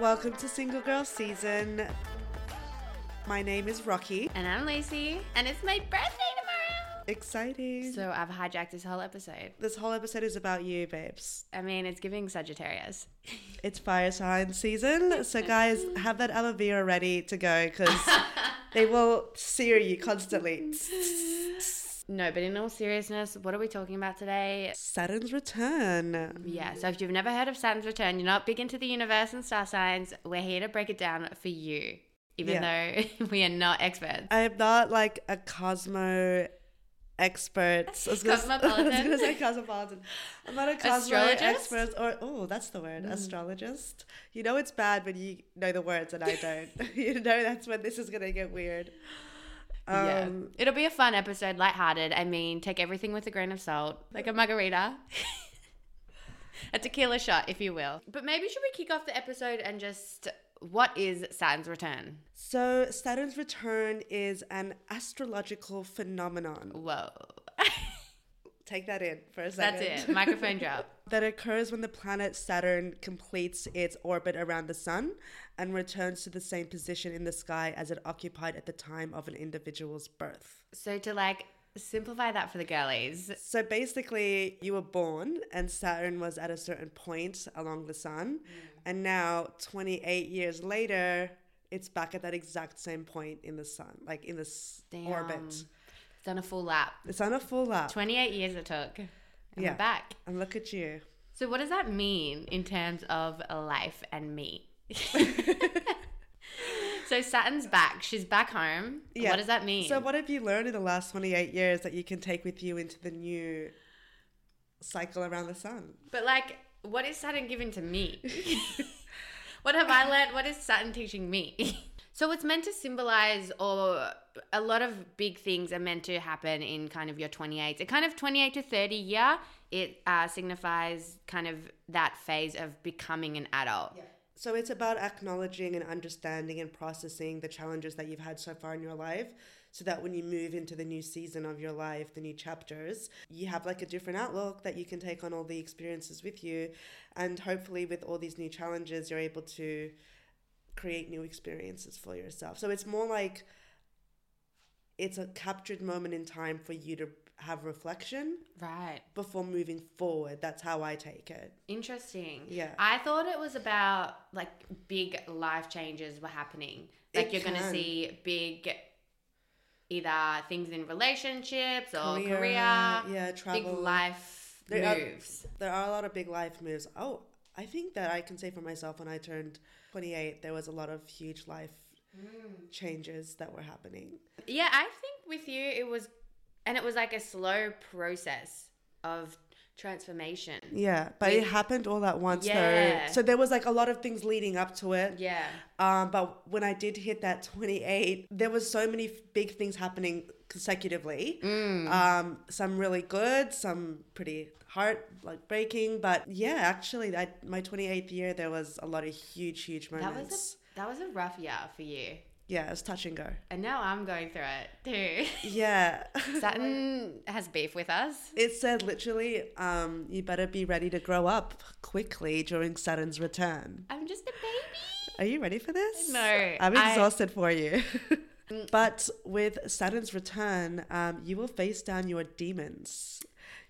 Welcome to Single Girl Season. My name is Rocky. And I'm Lucy, and it's my birthday tomorrow. Exciting. So I've hijacked this whole episode. this whole episode is about you, babes. I mean, it's giving Sagittarius. It's fire sign season. So, guys, have that aloe vera ready to go because they will sear you constantly. No, but in all seriousness, what are we talking about today? Saturn's return. Yeah, so if you've never heard of Saturn's return, you're not big into the universe and star signs, we're here to break it down for you, even though we are not experts. I am not like a Cosmo expert. I was gonna- Cosmopolitan? I was going to say cosmopolitan. I'm not a Cosmo expert or, oh, that's the word, hmm. astrologist. You know it's bad when you know the words and I don't. you know that's when this is going to get weird. Yeah. Um, It'll be a fun episode, lighthearted. I mean, take everything with a grain of salt, like a margarita. a tequila shot, if you will. But maybe should we kick off the episode and just what is Saturn's return? So, Saturn's return is an astrological phenomenon. Whoa. Take that in for a second. That's it. Microphone drop. that occurs when the planet Saturn completes its orbit around the sun and returns to the same position in the sky as it occupied at the time of an individual's birth. So to like simplify that for the girlies. So basically, you were born and Saturn was at a certain point along the sun, mm. and now 28 years later, it's back at that exact same point in the sun, like in this Damn. orbit. Done a full lap. It's on a full lap. 28 years it took. And Yeah. we're back. And look at you. So what does that mean in terms of life and me? so Saturn's back. She's back home. Yeah. What does that mean? So, what have you learned in the last 28 years that you can take with you into the new cycle around the sun? but like, what is Saturn giving to me? what have I learned? What is Saturn teaching me? So it's meant to symbolize, or a lot of big things are meant to happen in kind of your 28. It kind of 28 to 30 year. It uh, signifies kind of that phase of becoming an adult. So, it's about acknowledging and understanding and processing the challenges that you've had so far in your life so that when you move into the new season of your life, the new chapters, you have like a different outlook that you can take on all the experiences with you. And hopefully, with all these new challenges, you're able to create new experiences for yourself. So, it's more like it's a captured moment in time for you to have reflection Right. before moving forward. That's how I take it. Interesting. Yeah. I thought it was about like big life changes were happening. Like It you're going to see big either things in relationships or Career, career, yeah, big travel. life There are- moves. There are a lot of big life moves. Oh, I think that I can say for myself when I turned 28, there was a lot of huge life changes that were happening. yeah, I think with you it was and it was like a slow process of transformation. Yeah, but it happened all at once Yeah. though. So there was like a lot of things leading up to it. Yeah. Um, but when I did hit that 28, there was so many f- big things happening consecutively. Mm. Um, some really good, some pretty heart like breaking. But yeah, actually, I, my 28th year, there was a lot of huge, huge moments That was a that was a rough year for you. yeah, it was touch and go. And now I'm going through it too. Yeah. Saturn has beef with us. It said literally, um, you better be ready to grow up quickly during Saturn's return. I'm just a baby. Are you ready for this? No, I'm I- exhausted for you. but with Saturn's return, um, you will face down your demons.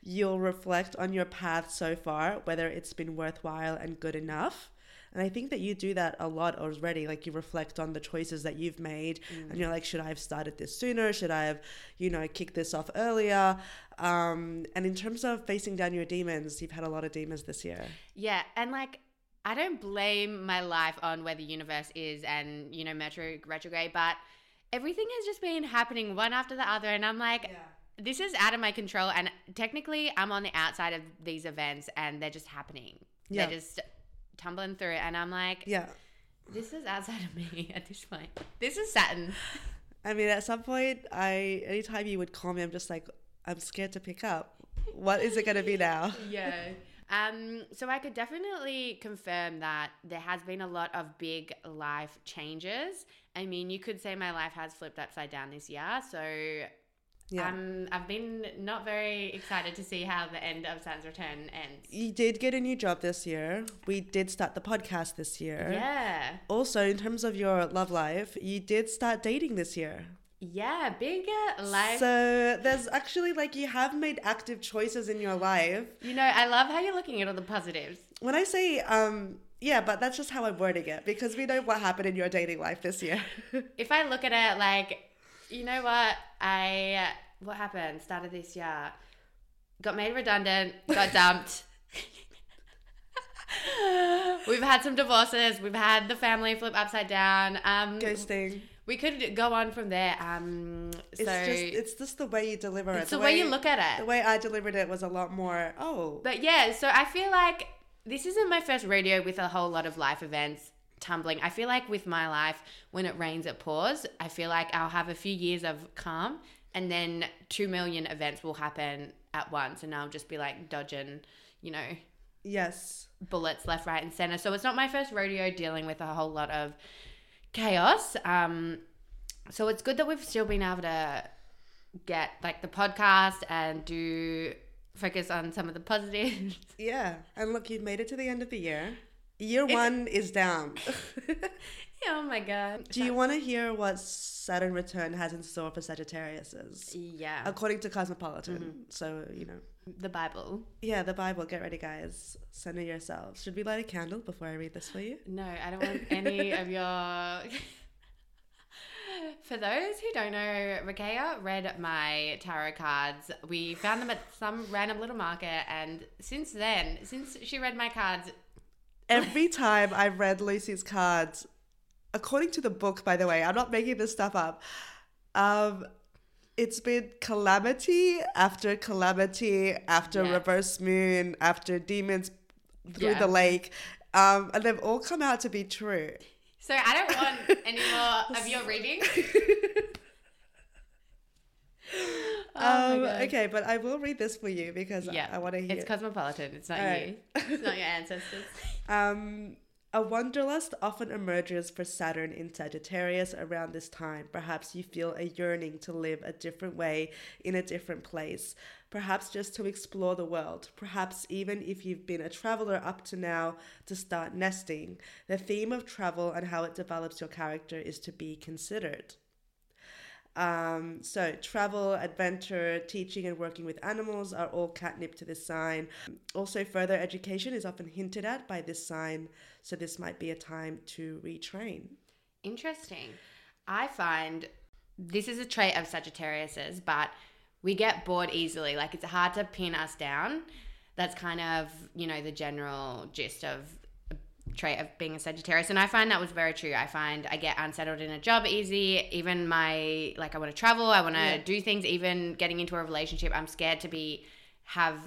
You'll reflect on your path so far, whether it's been worthwhile and good enough. And I think that you do that a lot already. Like you reflect on the choices that you've made, and you're like, should I have started this sooner? Should I have, you know, kicked this off earlier? Um, and in terms of facing down your demons, you've had a lot of demons this year. Yeah, and like I don't blame my life on where the universe is and you know Mercury retrograde, but everything has just been happening one after the other, and I'm like. This is out of my control, and technically, I'm on the outside of these events, and they're just happening. Yeah. They're just tumbling through, and I'm like, Yeah. "This is outside of me at this point. This is Saturn." I mean, at some point, I anytime you would call me, I'm just like, I'm scared to pick up. What is it going to be now? yeah. Um, so I could definitely confirm that there has been a lot of big life changes. I mean, you could say my life has flipped upside down this year. So Yeah. Um, I've been not very excited to see how the end of Saturn's return ends. You did get a new job this year. We did start the podcast this year. Yeah. Also, in terms of your love life, you did start dating this year. Yeah, big uh, life. So there's actually like you have made active choices in your life. you know, I love how you're looking at all the positives. When I say um yeah, but that's just how I'm wording it because we know what happened in your dating life this year. If I look at it like, you know what, I what happened? Started this year, got made redundant, got dumped. we've had some divorces. We've had the family flip upside down. Um, Ghosting. we could go on from there. Um, so It's just it's just the way you deliver it. it's the way you look at it. The way I delivered it was a lot more. Oh, But yeah, so I feel like this isn't my first radio with a whole lot of life events tumbling. I feel like with my life, when it rains, it pours. I feel like I'll have a few years of calm and then two million events will happen at once and I'll just be like dodging, you know, yes. bullets left, right, and center. So it's not my first rodeo dealing with a whole lot of chaos. Um, so it's good that we've still been able to get like the podcast and do focus on some of the positives. Yeah. And look, you've made it to the end of the year. Year It's- one is down. oh my god. Do you want to hear what Saturn return has in store for Sagittariuses? Yeah. According to Cosmopolitan. Mm-hmm. So, you know. The Bible. Yeah, the Bible. Get ready, guys. Center yourselves. Should we light a candle before I read this for you? No, I don't want any of your. For those who don't know, Rakea read my tarot cards. We found them at some random little market, and since then, since she read my cards, Every time I've read Lucy's cards, according to the book, by the way, I'm not making this stuff up. Um, it's been calamity after calamity after Yeah. reverse moon after demons through Yeah. the lake, um, and they've all come out to be true. so I don't want any more of your reading. Oh um, okay, but I will read this for you because Yeah, I, want to hear. It's cosmopolitan. It's not you. It's not your ancestors. Um, a wanderlust often emerges for Saturn in Sagittarius around this time. Perhaps you feel a yearning to live a different way in a different place. Perhaps just to explore the world. Perhaps even if you've been a traveler up to now, to start nesting. The theme of travel and how it develops your character is to be considered. Um, so, travel, adventure, teaching, and working with animals are all catnip to this sign. Also, further education is often hinted at by this sign, so this might be a time to retrain. Interesting. I find this is a trait of Sagittarius's, but we get bored easily. Like it's hard to pin us down. That's kind of, you know, the general gist of trait of being a Sagittarius. And I find that was very true. I find I get unsettled in a job easy. Even my like I want to travel, I want to Yeah. do things, even getting into a relationship, I'm scared to be have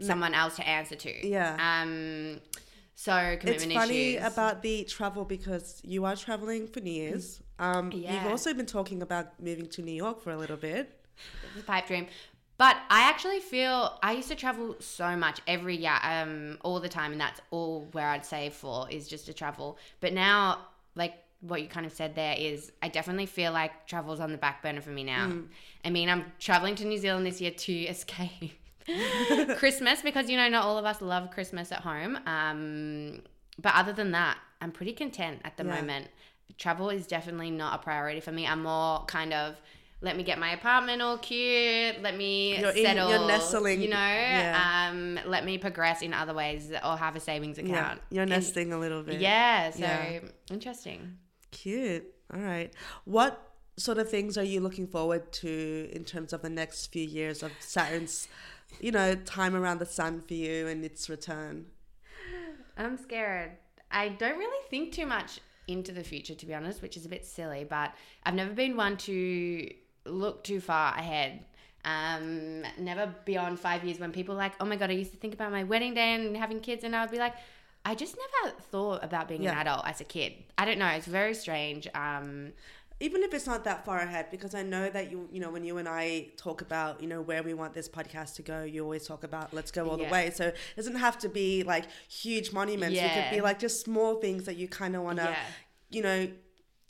someone else to answer to. Yeah. Um so commitment It's funny issues. about the travel because you are traveling for New Year's. Um, You've also been talking about moving to New York for a little bit. the pipe dream. But I actually feel I used to travel so much every year, um, all the time, and that's all where I'd save for is just to travel. But now, like what you kind of said there is, I definitely feel like travel's on the back burner for me now. I mean, I'm traveling to New Zealand this year to escape Christmas because you know not all of us love Christmas at home. Um, but other than that, I'm pretty content at the Yeah. moment. Travel is definitely not a priority for me. I'm more kind of let me get my apartment all cute. Let me You're in- settle. you're nestling, You know, yeah. um, let me progress in other ways or have a savings account. Yeah, you're And- nesting a little bit. Yeah, so Yeah. interesting. Cute. All right. What sort of things are you looking forward to in terms of the next few years of Saturn's, you know, time around the sun for you and its return? I'm scared. I don't really think too much into the future, to be honest, which is a bit silly, but I've never been one to look too far ahead. Um, never beyond five years when people are like, oh my God, I used to think about my wedding day and having kids, and I would be like, I just never thought about being Yeah. an adult as a kid. I don't know. It's very strange. Um, Even if it's not that far ahead, because I know that you, you know, when you and I talk about, you know, where we want this podcast to go, you always talk about let's go all Yeah. the way. So it doesn't have to be like huge monuments. It could be like just small things that you kind of want to, yeah. you know,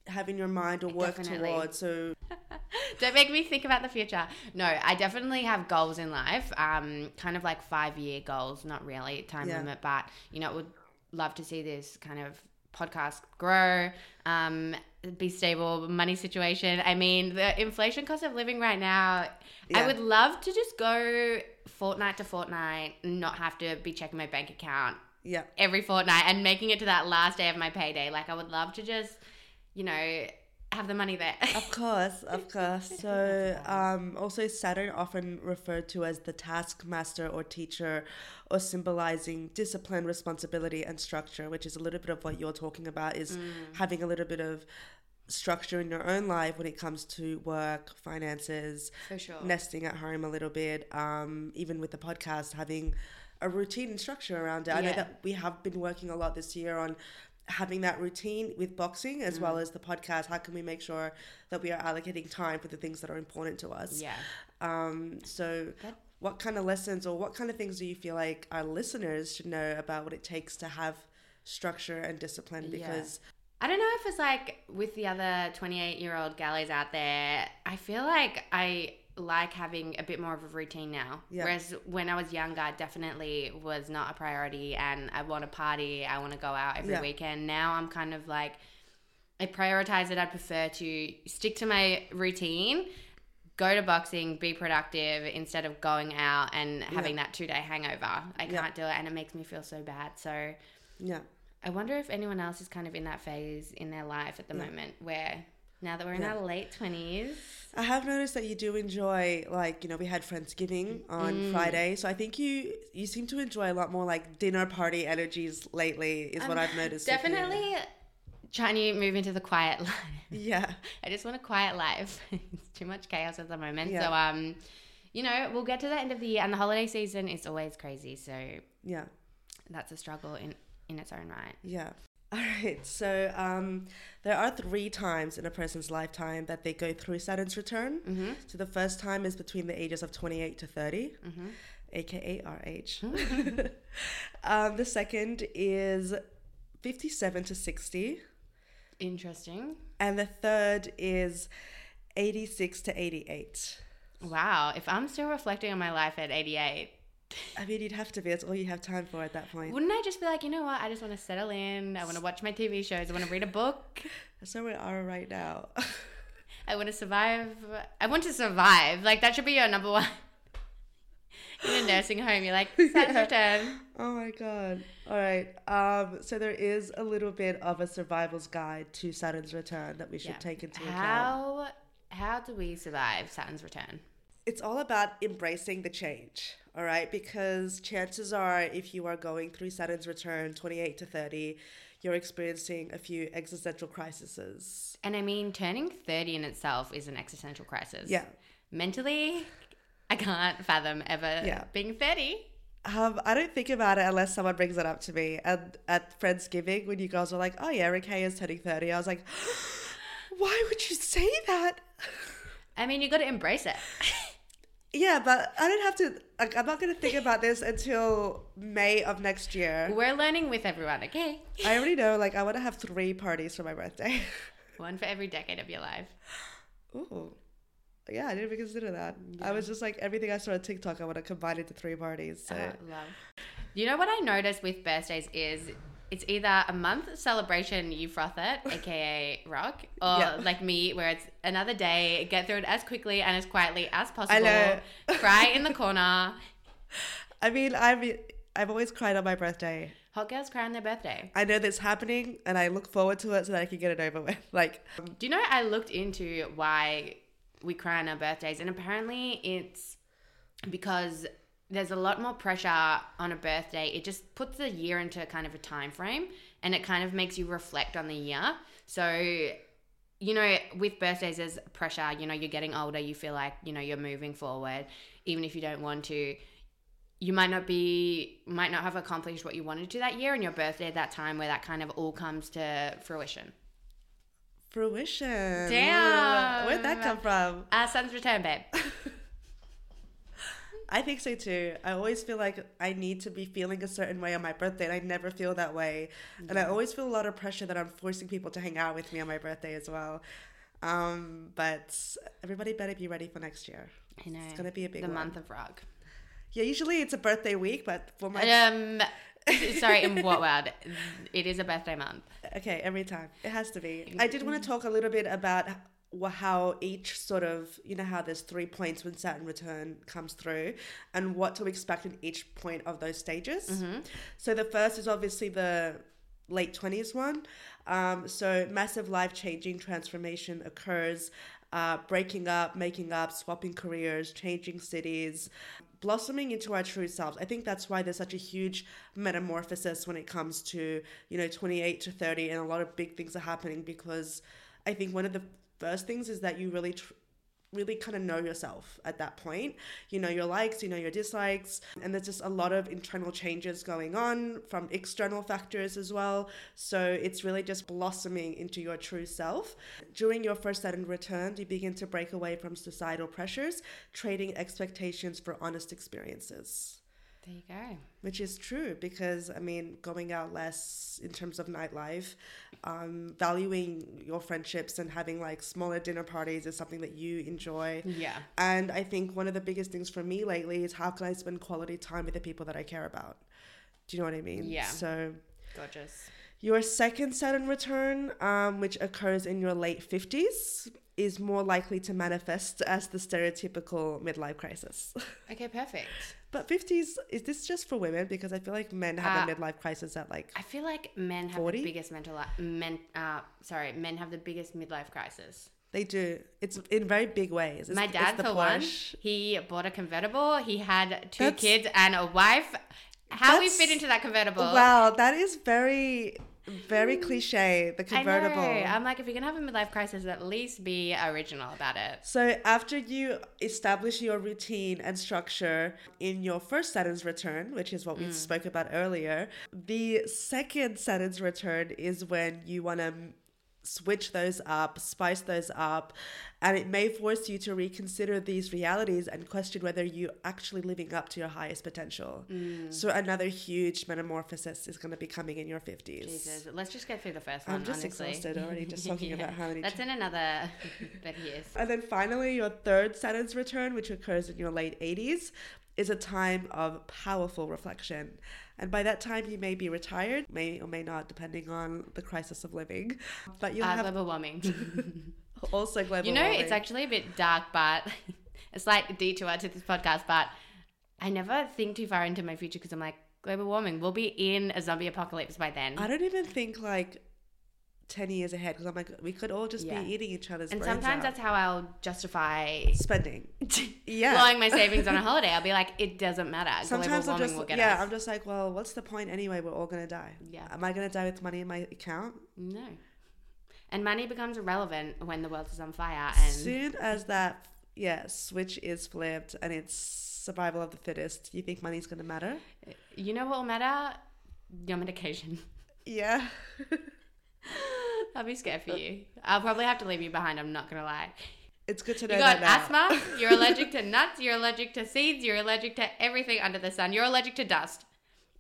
have in your mind or work Definitely. towards. So Don't make me think about the future. No, I definitely have goals in life. Um, kind of like five year goals, not really time Yeah. limit, but you know, would love to see this kind of podcast grow, um, be stable, money situation. I mean, the inflation cost of living right now. Yeah. I would love to just go fortnight to fortnight, and not have to be checking my bank account Yeah. every fortnight and making it to that last day of my payday. Like I would love to just, you know, have the money there. Of course, of course. So, um, also Saturn often referred to as the taskmaster or teacher, or symbolizing discipline, responsibility, and structure, which is a little bit of what you're talking about. Is having a little bit of structure in your own life when it comes to work, finances, For sure. nesting at home a little bit. Um, even with the podcast, having a routine and structure around it. I know that we have been working a lot this year on having that routine with boxing as Mm. well as the podcast. How can we make sure that we are allocating time for the things that are important to us? Yeah. Um, so, That- what kind of lessons or what kind of things do you feel like our listeners should know about what it takes to have structure and discipline? Yeah. Because I don't know if it's like with the other 28 year old galleys out there, I feel like I like having a bit more of a routine now. Yeah. Whereas when I was younger, definitely was not a priority and I want to party, I want to go out every Yeah. weekend. Now I'm kind of like, I prioritize it. I prefer to stick to my routine, go to boxing, be productive instead of going out and having that two day hangover. I Yeah. can't do it and it makes me feel so bad. So, yeah, I wonder if anyone else is kind of in that phase in their life at the Yeah. moment where now that we're in Yeah. our late 20s. I have noticed that you do enjoy like you know we had Friendsgiving on Mm. Friday, so I think you you seem to enjoy a lot more like dinner party energies lately. Is what I'm I've noticed. Definitely trying to move into the quiet life. Yeah. I just want a quiet life. it's too much chaos at the moment. Yeah. So, um, you know, we'll get to the end of the year and the holiday season is always crazy. So Yeah. that's a struggle in, in its own right. Yeah. All right. So um, there are three times in a person's lifetime that they go through Saturn's return. Mm-hmm. So the first time is between the ages of 28 to 30, Mm-hmm. aka RH. um, the second is 57 to 60. Interesting. And the third is 86 to 88. Wow. If I'm still reflecting on my life at 88, I mean, you'd have to be. That's all you have time for at that point. wouldn't I just be like, you know what? I just want to settle in. I want to watch my TV shows. I want to read a book. That's where we are right now. I want to survive. I want to survive. Like that should be your number one. In a nursing home, you're like, Saturn's return. oh my god. All right. Um. So there is a little bit of a survival's guide to Saturn's return that we should Yeah. take into account. How how do we survive Saturn's return? It's all about embracing the change. All right, because chances are, if you are going through Saturn's return, twenty-eight to thirty, you're experiencing a few existential crises. And I mean, turning 30 in itself is an existential crisis. Yeah. Mentally, I can't fathom ever Yeah. being 30. Um, I don't think about it unless someone brings it up to me. And at Friendsgiving, when you girls were like, "Oh yeah, Ricky is turning 30, I was like, "Why would you say that?" I mean, you got to embrace it. Yeah, but I don't have to. Like, I'm not gonna think about this until May of next year. We're learning with everyone, okay? I already know. Like, I want to have three parties for my birthday. One for every decade of your life. Ooh, yeah, I didn't even consider that. I was just like everything I saw on TikTok. I want to combine into three parties. So Uh, love. You know what I noticed with birthdays is it's either a month celebration, you froth it, aka rock, or Yeah. like me, where it's another day, get through it as quickly and as quietly as possible. know. Cry in the corner. I mean, I've I've always cried on my birthday. Hot girls cry on their birthday. I know that's happening, and I look forward to it so that I can get it over with. Like, Do you know I looked into why we cry on our birthdays, and apparently it's because there's a lot more pressure on a birthday. It just puts the year into kind of a time frame, and it kind of makes you reflect on the year. So, you know, with birthdays, there's pressure. You know, you're getting older. You feel like you know you're moving forward, even if you don't want to. You might not be, might not have accomplished what you wanted to that year, and your birthday at that time where that kind of all comes to fruition. fruition. Damn. Where'd that come from? Uh, sun's return, babe. I think so too. I always feel like I need to be feeling a certain way on my birthday, and I never feel that way. And I always feel a lot of pressure that I'm forcing people to hang out with me on my birthday as well. Um, but everybody better be ready for next year. I know. It's gonna be a big the one. month of rug. Yeah, usually it's a birthday week, but for my Um, sorry, in what world? It is a birthday month. okay, every time it has to be. I did want to talk a little bit about how each sort of you know how there's three points when Saturn return comes through, and what to expect in each point of those stages. So the first is obviously the late twenties one. Um, so massive life changing transformation occurs. Uh, breaking up, making up, swapping careers, changing cities, blossoming into our true selves. I think that's why there's such a huge metamorphosis when it comes to, you know, 28 to 30, and a lot of big things are happening because I think one of the first things is that you really, tr- really kind of know yourself at that point. You know your likes, you know your dislikes, and there's just a lot of internal changes going on from external factors as well. So it's really just blossoming into your true self. During your first Saturn return, you begin to break away from societal pressures, trading expectations for honest experiences There you go. which is true because I mean, going out less in terms of nightlife, um, valuing your friendships and having like smaller dinner parties is something that you enjoy. Yeah. And I think one of the biggest things for me lately is how can I spend quality time with the people that I care about? Do you know what I mean? Yeah. So Gorgeous. your second Saturn return, um, which occurs in your late 50s, is more likely to manifest as the stereotypical midlife crisis. Okay, perfect. But 50s, is this just for women? Because I feel like men have a Uh, midlife crisis at like. I feel like men have 40? the biggest mental li- men. Uh, sorry, men have the biggest midlife crisis. They do. It's in very big ways. It's, My dad, the for one, he bought a convertible. He had two That's- kids and a wife. How we fit into that convertible? Wow, that is very, very mm. cliche. The convertible. I know. I'm like, if you're gonna have a midlife crisis, at least be original about it. So after you establish your routine and structure in your first Saturn's return, which is what we mm. spoke about earlier, the second Saturn's return is when you want to switch those up, spice those up, and it may force you to reconsider these realities and question whether you're actually living up to your highest potential. Mm. So another huge metamorphosis is going to be coming in your 50s. Jesus, let's just get through the first one. I'm just honestly. exhausted already just talking about how many That's in another 30 years. And then finally, your third Saturn's return, which occurs in your late 80s, is a time of powerful reflection. And by that time, you may be retired, may or may not, depending on the crisis of living. But you'll Uh, have global warming. also global you know, warming. it's actually a bit dark, but a slight detour to this podcast. But I never think too far into my future because I'm like, global warming. We'll be in a zombie apocalypse by then. I don't even think like 10 years ahead because I'm like, we could all just Yeah. be eating each other's and sometimes out. that's how I'll justify spending. Yeah. blowing my savings on a holiday. I'll be like, it doesn't matter. Sometimes I'm just yeah, us. I'm just like, well, what's the point anyway? We're all gonna die. Yeah. Am I gonna die with money in my account? No. And money becomes irrelevant when the world is on fire. And soon as that yeah switch is flipped and it's survival of the fittest you think money's gonna matter you know what will matter? Your medication. yeah I'll be scared for you. I'll probably have to leave you behind. I'm not gonna lie. it's good to know You got asthma. You're allergic to nuts. You're allergic to seeds. You're allergic to everything under the sun. You're allergic to dust.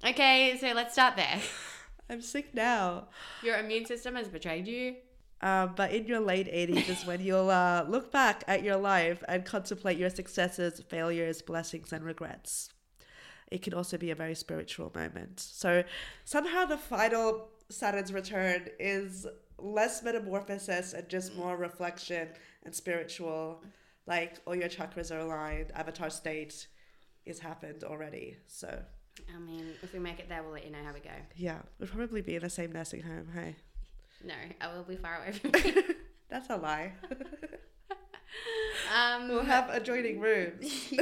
Okay, so let's start there. i'm sick now Your immune system has betrayed you. uh, but in your late 80s is when you'll uh, look back at your life and contemplate your successes failures blessings and regrets it can also be a very spiritual moment so somehow the final saturn's return is less metamorphosis and just more reflection and spiritual like all your chakras are aligned avatar state is happened already so I mean, if we make it there, we'll let you know how we go. yeah we'll probably be in the same nursing home hey No, I will be far away from you. that's a lie Um, we'll have adjoining rooms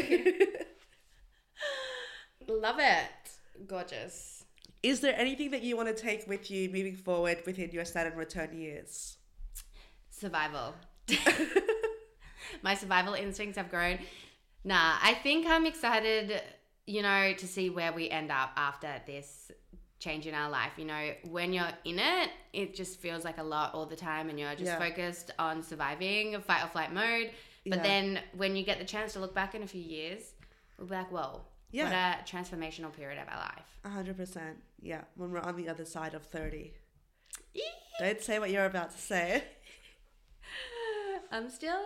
love it. Gorgeous. Is there anything that you want to take with you moving forward within your saturn return years Survival. My survival instincts have grown. Nah, I think I'm excited, you know, to see where we end up after this change in our life. You know, when you're in it, it just feels like a lot all the time and you're just Yeah. focused on surviving, fight or flight mode. But Yeah. then when you get the chance to look back in a few years, we'll be like, whoa, Yeah. what a transformational period of our life. A hundred percent. Yeah, when we're on the other side of thirty. Don't say what you're about to say. I'm still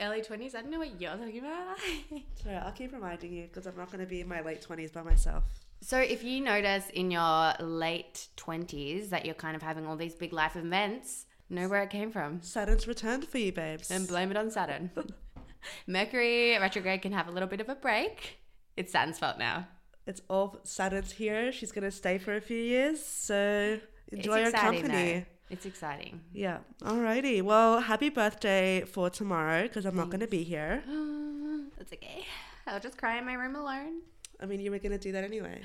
early 20s. I don't know what you're talking about. Sorry, I'll keep reminding you because I'm not going to be in my late 20s by myself. so, if you notice in your late 20s that you're kind of having all these big life events, know where it came from Saturn's returned for you, babes. and blame it on Saturn. Mercury retrograde can have a little bit of a break. It's Saturn's fault now. It's all Saturn's here. She's going to stay for a few years. So enjoy it's her company. though. It's exciting. Yeah. Alrighty. Well, happy birthday for tomorrow because I'm not going to be here. That's okay. I'll just cry in my room alone. I mean, you were going to do that anyway.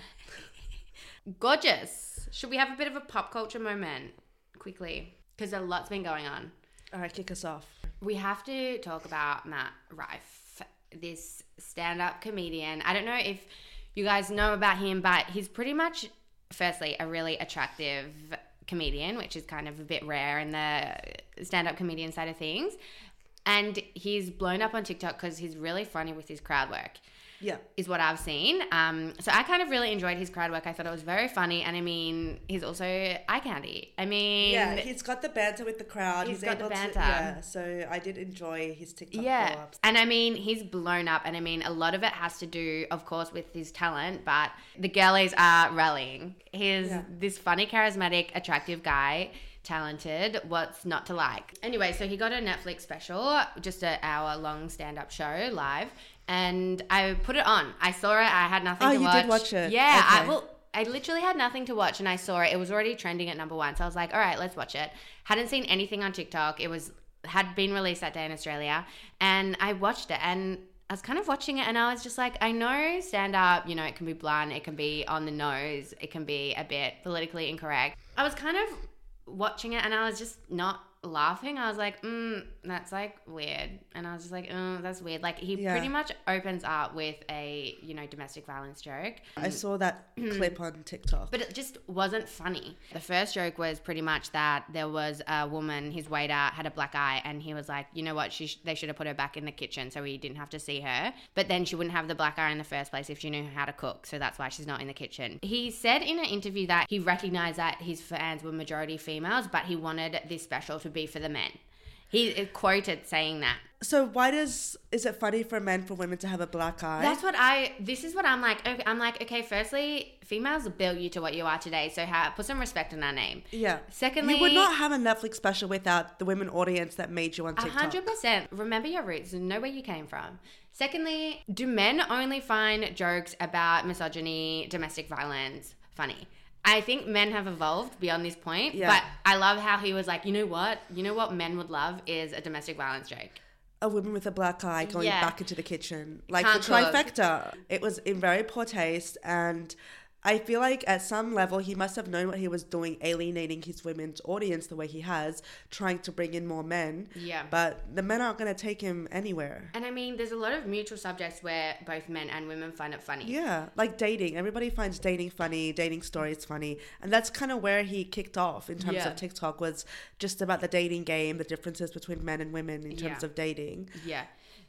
Gorgeous. Should we have a bit of a pop culture moment quickly? Because a lot's been going on. All right, kick us off. We have to talk about Matt Rife, this stand up comedian. I don't know if you guys know about him, but he's pretty much, firstly, a really attractive comedian, which is kind of a bit rare in the stand up comedian side of things. And he's blown up on TikTok because he's really funny with his crowd work Yeah. is what I've seen. Um, so I kind of really enjoyed his crowd work. I thought it was very funny, and I mean, he's also eye candy. I mean, Yeah, he's got the banter with the crowd. He's got the able banter. To, yeah, so I did enjoy his TikTok yeah, follow-ups. and I mean, he's blown up, and I mean, a lot of it has to do, of course, with his talent, but the girlies are rallying. He's Yeah. this funny, charismatic, attractive guy. Talented, what's not to like? Anyway, so he got a Netflix special, just an hour long stand up show live, and I put it on. I saw it, I had nothing Oh, to you watch. did watch it. Yeah, I Okay. will. I literally had nothing to watch and I saw it. It was already trending at number one. So I was like, all right, let's watch it. Hadn't seen anything on TikTok. It was had been released that day in Australia. And I watched it and I was kind of watching it and I was just like, I know stand up, you know, it can be blunt, it can be on the nose, it can be a bit politically incorrect. I was kind of watching it and I was just not laughing. I was like, mm, that's like weird. And I was just like, oh, that's weird. Like he Yeah. pretty much opens up with a, you know, domestic violence joke. I saw that mm. clip on TikTok. But it just wasn't funny. The first joke was pretty much that there was a woman, his waiter had a black eye, and he was like, you know what, she sh- they should have put her back in the kitchen so he didn't have to see her. But then she wouldn't have the black eye in the first place if she knew how to cook, so that's why she's not in the kitchen. He said in an interview that he recognized that his fans were majority females, but he wanted this special to be for the men. He quoted saying that. So why does is it funny for men for women to have a black eye? That's what I. This is what I'm like. Okay, I'm like, okay. Firstly, females built you to what you are today, so ha- put some respect in our name. yeah. Secondly, you would not have a Netflix special without the women audience that made you on TikTok. hundred percent. Remember your roots and know where you came from. Secondly, do men only find jokes about misogyny, domestic violence funny? I think men have evolved beyond this point, Yeah. but I love how he was like, you know what? You know what men would love is a domestic violence joke. A woman with a black eye going Yeah. back into the kitchen, like Can't the cook. trifecta. It was in very poor taste, and I feel like at some level he must have known what he was doing, alienating his women's audience the way he has, trying to bring in more men. Yeah. But the men aren't going to take him anywhere. And I mean, there's a lot of mutual subjects where both men and women find it funny. Yeah, like dating. Everybody finds dating funny, dating stories funny. And that's kind of where he kicked off in terms Yeah. of TikTok was just about the dating game, the differences between men and women in terms Yeah. of dating. Yeah.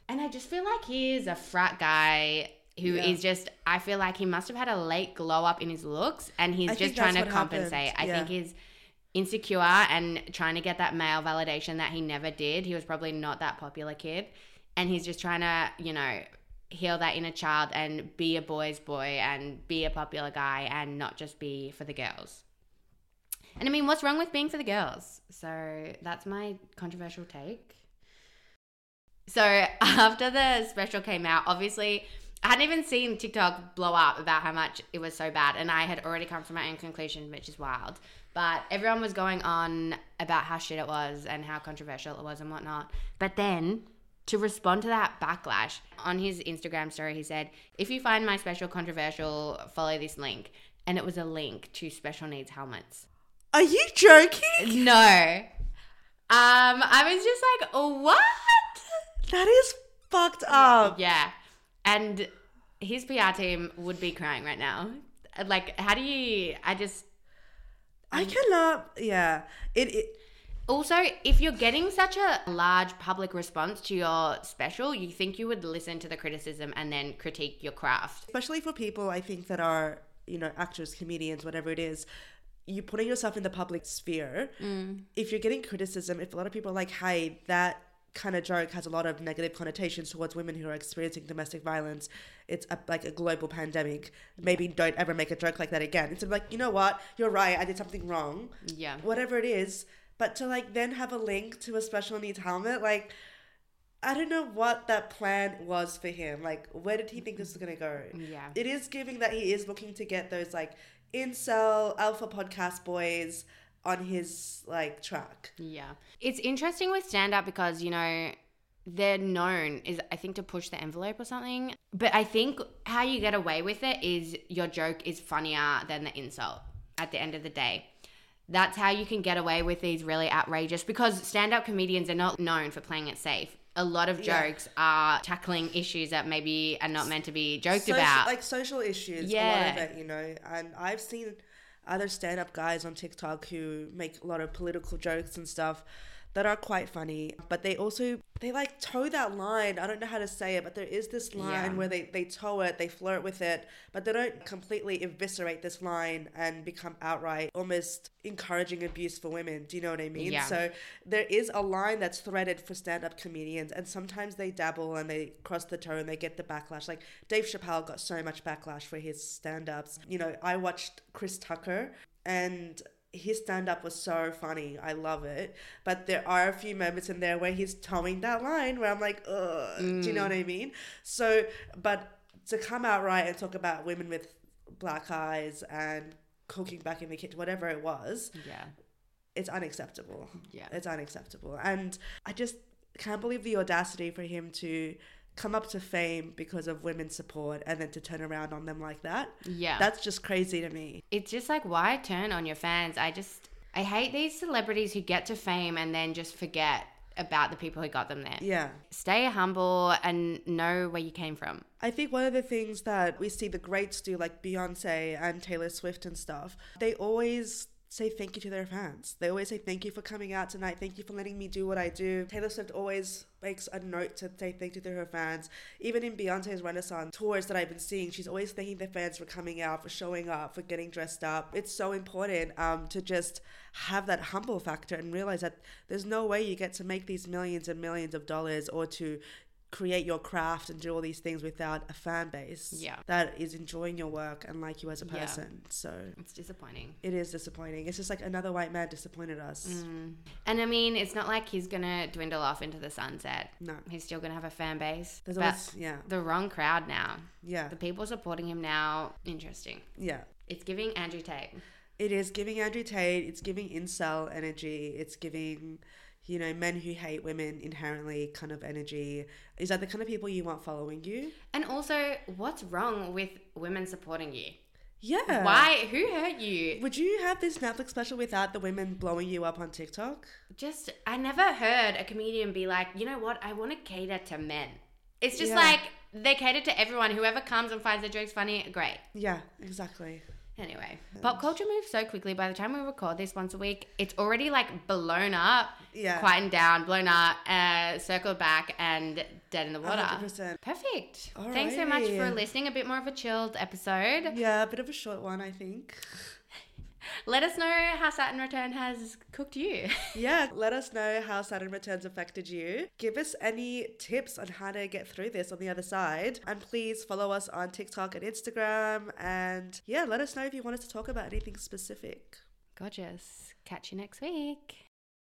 And I just feel like he is a frat guy who is Yeah. just I feel like he must have had a late glow up in his looks and he's I just trying to happened. compensate. I Yeah. think he's insecure and trying to get that male validation that he never did. He was probably not that popular kid and he's just trying to, you know, heal that inner child and be a boy's boy and be a popular guy and not just be for the girls. And I mean, what's wrong with being for the girls? So that's my controversial take. So after the special came out, obviously I hadn't even seen TikTok blow up about how much it was so bad, and I had already come to my own conclusion, which is wild. But everyone was going on about how shit it was and how controversial it was and whatnot. But then to respond to that backlash on his Instagram story, he said, "If you find my special controversial, follow this link." And it was a link to special needs helmets. Are you joking? No. Um, I was just like, what? That is fucked up. Yeah. And his PR team would be crying right now. Like, how do you? I just. I cannot. Yeah. It. it Also, if you're getting such a large public response to your special, you think you would listen to the criticism and then critique your craft. especially for people I think that are you know actors, comedians, whatever it is. you're putting yourself in the public sphere. Mm. If you're getting criticism, if a lot of people are like, "Hey, that kind of joke has a lot of negative connotations towards women who are experiencing domestic violence. It's a, like a global pandemic. Maybe don't ever make a joke like that again. It's like, you know what? You're right. I did something wrong. Yeah. Whatever it is. But to like then have a link to a special needs helmet, like, I don't know what that plan was for him. Like, where did he think this was going to go? Yeah. It is giving that he is looking to get those like incel alpha podcast boys on his like track. Yeah. It's interesting with stand up because, you know, they're known is I think to push the envelope or something. But I think how you get away with it is your joke is funnier than the insult at the end of the day. That's how you can get away with these really outrageous because stand up comedians are not known for playing it safe. A lot of Yeah. jokes are tackling issues that maybe are not meant to be joked Social- about. like social issues. Yeah. a lot of it, you know. And I've seen other stand-up guys on TikTok who make a lot of political jokes and stuff that are quite funny, but they also they like toe that line. I don't know how to say it, but there is this line Yeah. where they they toe it, they flirt with it, but they don't completely eviscerate this line and become outright almost encouraging abuse for women. Do you know what I mean? Yeah. So there is a line that's threaded for stand-up comedians and sometimes they dabble and they cross the toe and they get the backlash like dave chappelle got so much backlash for his stand-ups you know i watched chris tucker and his stand-up was so funny i love it but there are a few moments in there where he's towing that line where i'm like Ugh, do you know what i mm. mean so but to come out right and talk about women with black eyes and cooking back in the kitchen whatever it was yeah. it's unacceptable. Yeah. It's unacceptable. And I just can't believe the audacity for him to come up to fame because of women's support and then to turn around on them like that. Yeah. That's just crazy to me. it's just like why turn on your fans i just i hate these celebrities who get to fame and then just forget about the people who got them there Yeah. stay humble and know where you came from I think one of the things that we see the greats do, like Beyonce and Taylor Swift and stuff, they always say thank you to their fans. They always say thank you for coming out tonight. Thank you for letting me do what I do. Taylor Swift always makes a note to say thank you to her fans. Even in Beyonce's Renaissance tours that I've been seeing, she's always thanking the fans for coming out, for showing up, for getting dressed up. It's so important um, to just have that humble factor and realize that there's no way you get to make these millions and millions of dollars or to create your craft and do all these things without a fan base Yeah. that is enjoying your work and like you as a person. Yeah. So it's disappointing it is disappointing. It's just like another white man disappointed us. Mm. and i mean it's not like he's gonna dwindle off into the sunset No. he's still gonna have a fan base There's always yeah. the wrong crowd now Yeah. the people supporting him now interesting Yeah. it's giving andrew tate It is giving Andrew Tate, it's giving incel energy, it's giving, you know, men who hate women inherently kind of energy. Is that the kind of people you want following you? and also what's wrong with women supporting you Yeah. why who hurt you Would you have this Netflix special without the women blowing you up on TikTok? just I never heard a comedian be like, you know what, I want to cater to men. It's just Yeah. like they cater to everyone. Whoever comes and finds their jokes funny, great. Yeah, exactly. Anyway, pop culture moves so quickly. By the time we record this once a week, it's already like blown up, Yeah. quietened down, blown up, uh, circled back, and dead in the water. 100%. Perfect. Thanks so much for listening. A bit more of a chilled episode. Yeah, a bit of a short one, I think. Let us know how Saturn Return has cooked you. Yeah, let us know how Saturn Returns affected you. Give us any tips on how to get through this on the other side. And please follow us on TikTok and Instagram. And yeah, let us know if you want us to talk about anything specific. Gorgeous. Catch you next week.